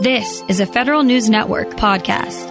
This is a Federal News Network podcast.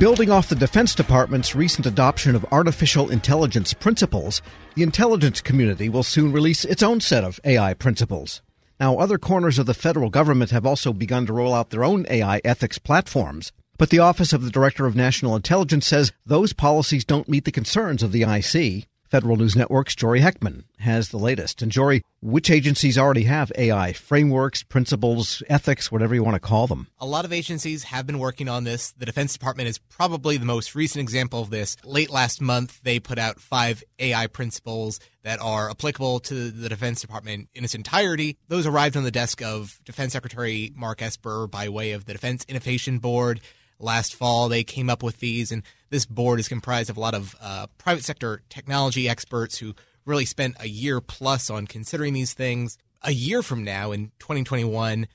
Building off the Defense Department's recent adoption of artificial intelligence principles, the intelligence community will soon release its own set of AI principles. Now, other corners of the federal government have also begun to roll out their own AI ethics platforms. But the Office of the Director of National Intelligence says those policies don't meet the concerns of the IC. Federal News Network's Jory Heckman has the latest. And Jory, which agencies already have AI frameworks, principles, ethics, whatever you want to call them? A lot of agencies have been working on this. The Defense Department is probably the most recent example of this. Late last month, they put out five AI principles that are applicable to the Defense Department in its entirety. Those arrived on the desk of Defense Secretary Mark Esper by way of the Defense Innovation Board last fall. They came up with these, and this board is comprised of a lot of uh, private sector technology experts who really spent a year plus on considering these things. A year from now, in 2021,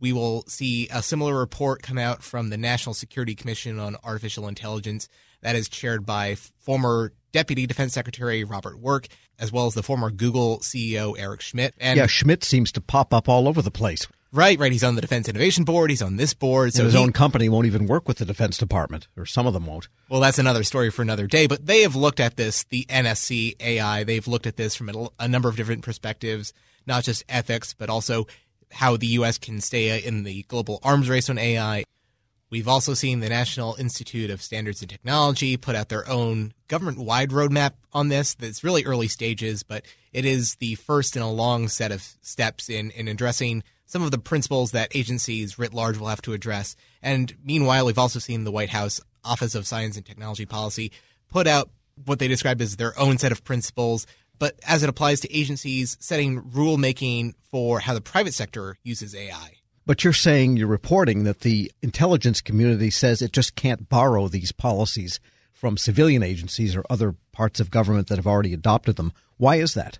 we will see a similar report come out from the National Security Commission on Artificial Intelligence that is chaired by former Deputy Defense Secretary Robert Work, as well as the former Google CEO Eric Schmidt. And yeah, Schmidt seems to pop up all over the place. Right, right. He's on the Defense Innovation Board. He's on this board. So and his he, own company won't even work with the Defense Department, or some of them won't. Well, that's another story for another day. But they have looked at this, the NSC AI. They've looked at this from a, a number of different perspectives, not just ethics, but also how the U.S. can stay in the global arms race on AI. We've also seen the National Institute of Standards and Technology put out their own government wide roadmap on this. That's really early stages, but it is the first in a long set of steps in, in addressing some of the principles that agencies writ large will have to address. And meanwhile, we've also seen the White House Office of Science and Technology Policy put out what they describe as their own set of principles, but as it applies to agencies, setting rulemaking for how the private sector uses AI. But you're saying you're reporting that the intelligence community says it just can't borrow these policies from civilian agencies or other parts of government that have already adopted them. Why is that?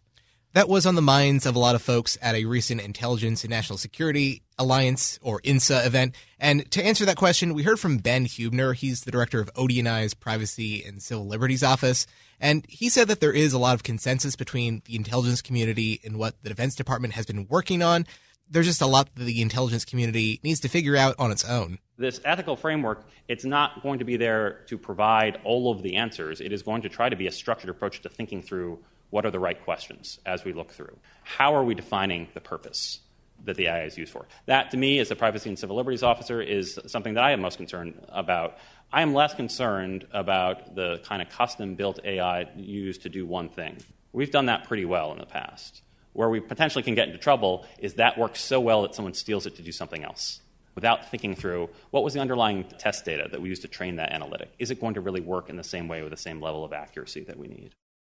That was on the minds of a lot of folks at a recent Intelligence and National Security Alliance or INSA event. And to answer that question, we heard from Ben Huebner. He's the director of ODNI's Privacy and Civil Liberties Office. And he said that there is a lot of consensus between the intelligence community and what the Defense Department has been working on. There's just a lot that the intelligence community needs to figure out on its own. This ethical framework, it's not going to be there to provide all of the answers. It is going to try to be a structured approach to thinking through what are the right questions as we look through? How are we defining the purpose that the AI is used for? That, to me, as a privacy and civil liberties officer, is something that I am most concerned about. I am less concerned about the kind of custom built AI used to do one thing. We've done that pretty well in the past. Where we potentially can get into trouble is that works so well that someone steals it to do something else without thinking through what was the underlying test data that we used to train that analytic. Is it going to really work in the same way with the same level of accuracy that we need?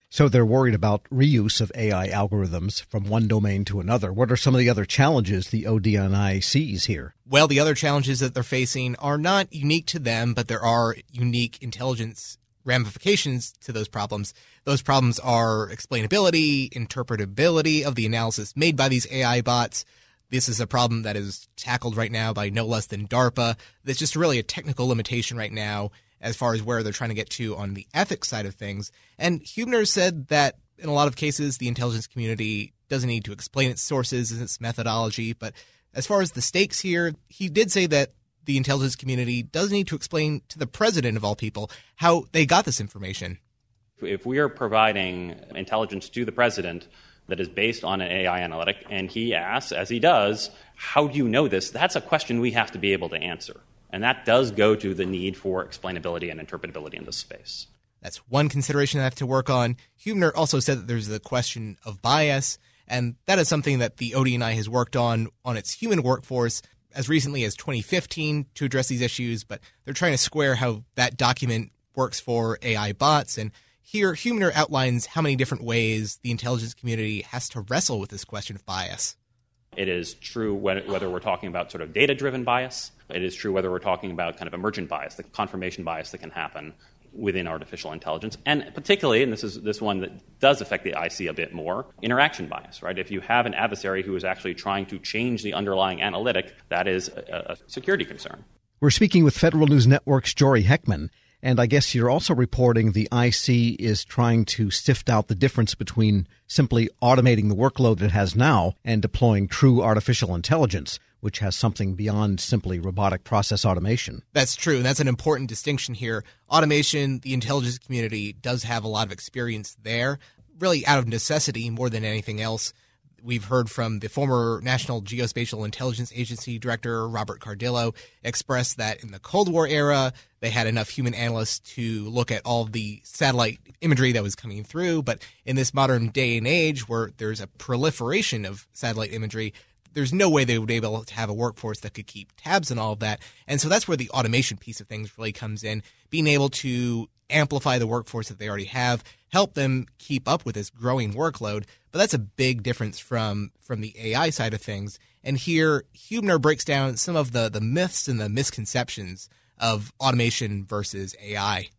So they're worried about reuse of AI algorithms from one domain to another. What are some of the other challenges the ODNI sees here? Well, the other challenges that they're facing are not unique to them, but there are unique intelligence ramifications to those problems. Those problems are explainability, interpretability of the analysis made by these AI bots. This is a problem that is tackled right now by no less than DARPA. That's just really a technical limitation right now as far as where they're trying to get to on the ethics side of things. And Huebner said that in a lot of cases, the intelligence community doesn't need to explain its sources and its methodology. But as far as the stakes here, he did say that the intelligence community does need to explain to the president of all people how they got this information. If we are providing intelligence to the president that is based on an AI analytic, and he asks, as he does, how do you know this? That's a question we have to be able to answer. And that does go to the need for explainability and interpretability in this space. That's one consideration I have to work on. Huebner also said that there's the question of bias, and that is something that the ODNI has worked on on its human workforce as recently as 2015 to address these issues, but they're trying to square how that document works for AI bots. And here, Huebner outlines how many different ways the intelligence community has to wrestle with this question of bias. It is true whether we're talking about sort of data driven bias. It is true whether we're talking about kind of emergent bias, the confirmation bias that can happen within artificial intelligence, and particularly, and this is this one that does affect the IC a bit more, interaction bias, right? If you have an adversary who is actually trying to change the underlying analytic, that is a, a security concern. We're speaking with Federal News Network's Jory Heckman. And I guess you're also reporting the IC is trying to sift out the difference between simply automating the workload it has now and deploying true artificial intelligence, which has something beyond simply robotic process automation. That's true. And that's an important distinction here. Automation, the intelligence community does have a lot of experience there, really out of necessity more than anything else. We've heard from the former National Geospatial Intelligence Agency director, Robert Cardillo, express that in the Cold War era, they had enough human analysts to look at all the satellite imagery that was coming through. But in this modern day and age where there's a proliferation of satellite imagery, there's no way they would be able to have a workforce that could keep tabs on all of that. And so that's where the automation piece of things really comes in, being able to amplify the workforce that they already have, help them keep up with this growing workload. But that's a big difference from from the AI side of things. And here Huebner breaks down some of the the myths and the misconceptions of automation versus AI.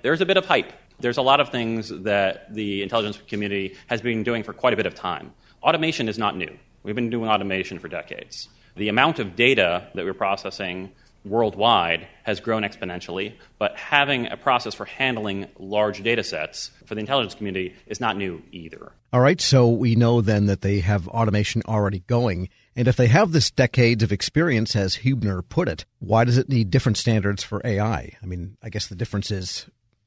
There's a bit of hype. There's a lot of things that the intelligence community has been doing for quite a bit of time. Automation is not new. We've been doing automation for decades. The amount of data that we're processing worldwide has grown exponentially, but having a process for handling large data sets for the intelligence community is not new either. All right, so we know then that they have automation already going. And if they have this decades of experience, as Huebner put it, why does it need different standards for AI? I mean, I guess the difference is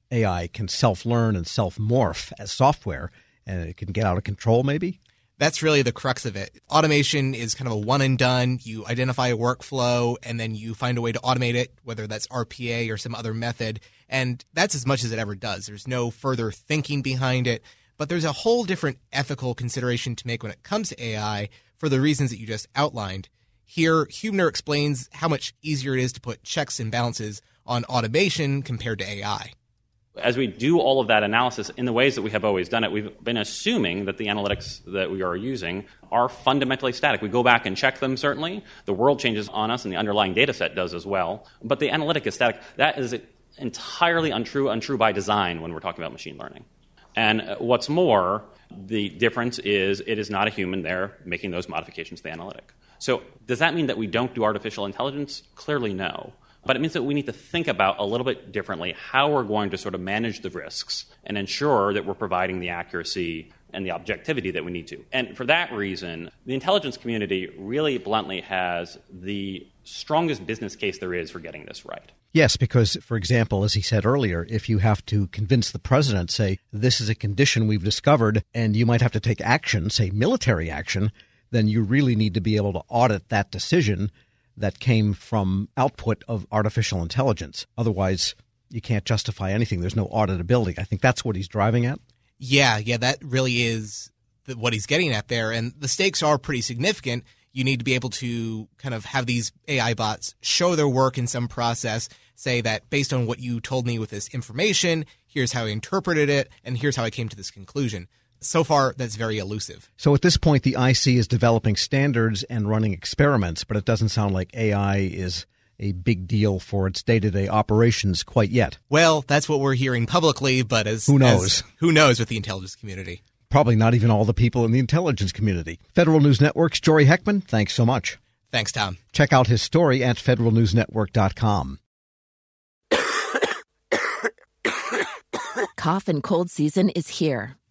AI can self learn and self morph as software, and it can get out of control, maybe? That's really the crux of it. Automation is kind of a one and done. You identify a workflow and then you find a way to automate it, whether that's RPA or some other method. And that's as much as it ever does. There's no further thinking behind it. But there's a whole different ethical consideration to make when it comes to AI for the reasons that you just outlined. Here, Huebner explains how much easier it is to put checks and balances on automation compared to AI as we do all of that analysis in the ways that we have always done it, we've been assuming that the analytics that we are using are fundamentally static. We go back and check them, certainly. The world changes on us, and the underlying data set does as well. But the analytic is static. That is entirely untrue, untrue by design when we're talking about machine learning. And what's more, the difference is it is not a human there making those modifications to the analytic. So, does that mean that we don't do artificial intelligence? Clearly, no. But it means that we need to think about a little bit differently how we're going to sort of manage the risks and ensure that we're providing the accuracy and the objectivity that we need to. And for that reason, the intelligence community really bluntly has the strongest business case there is for getting this right. Yes, because, for example, as he said earlier, if you have to convince the president, say, this is a condition we've discovered, and you might have to take action, say military action, then you really need to be able to audit that decision that came from output of artificial intelligence. Otherwise, you can't justify anything. There's no auditability. I think that's what he's driving at. Yeah, yeah, that really is the, what he's getting at there. And the stakes are pretty significant. You need to be able to kind of have these AI bots show their work in some process, say that based on what you told me with this information, here's how I interpreted it, and here's how I came to this conclusion so far that's very elusive. So at this point, the IC is developing standards and running experiments, but it doesn't sound like AI is a big deal for its day-to-day operations quite yet. Well, that's what we're hearing publicly, but as who knows, as, who knows with the intelligence community. Probably not even all the people in the intelligence community. Federal News Network's Jory Heckman, thanks so much. Thanks, Tom. Check out his story at federalnewsnetwork.com. Cough and cold season is here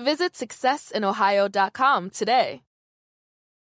Visit successinohio.com today.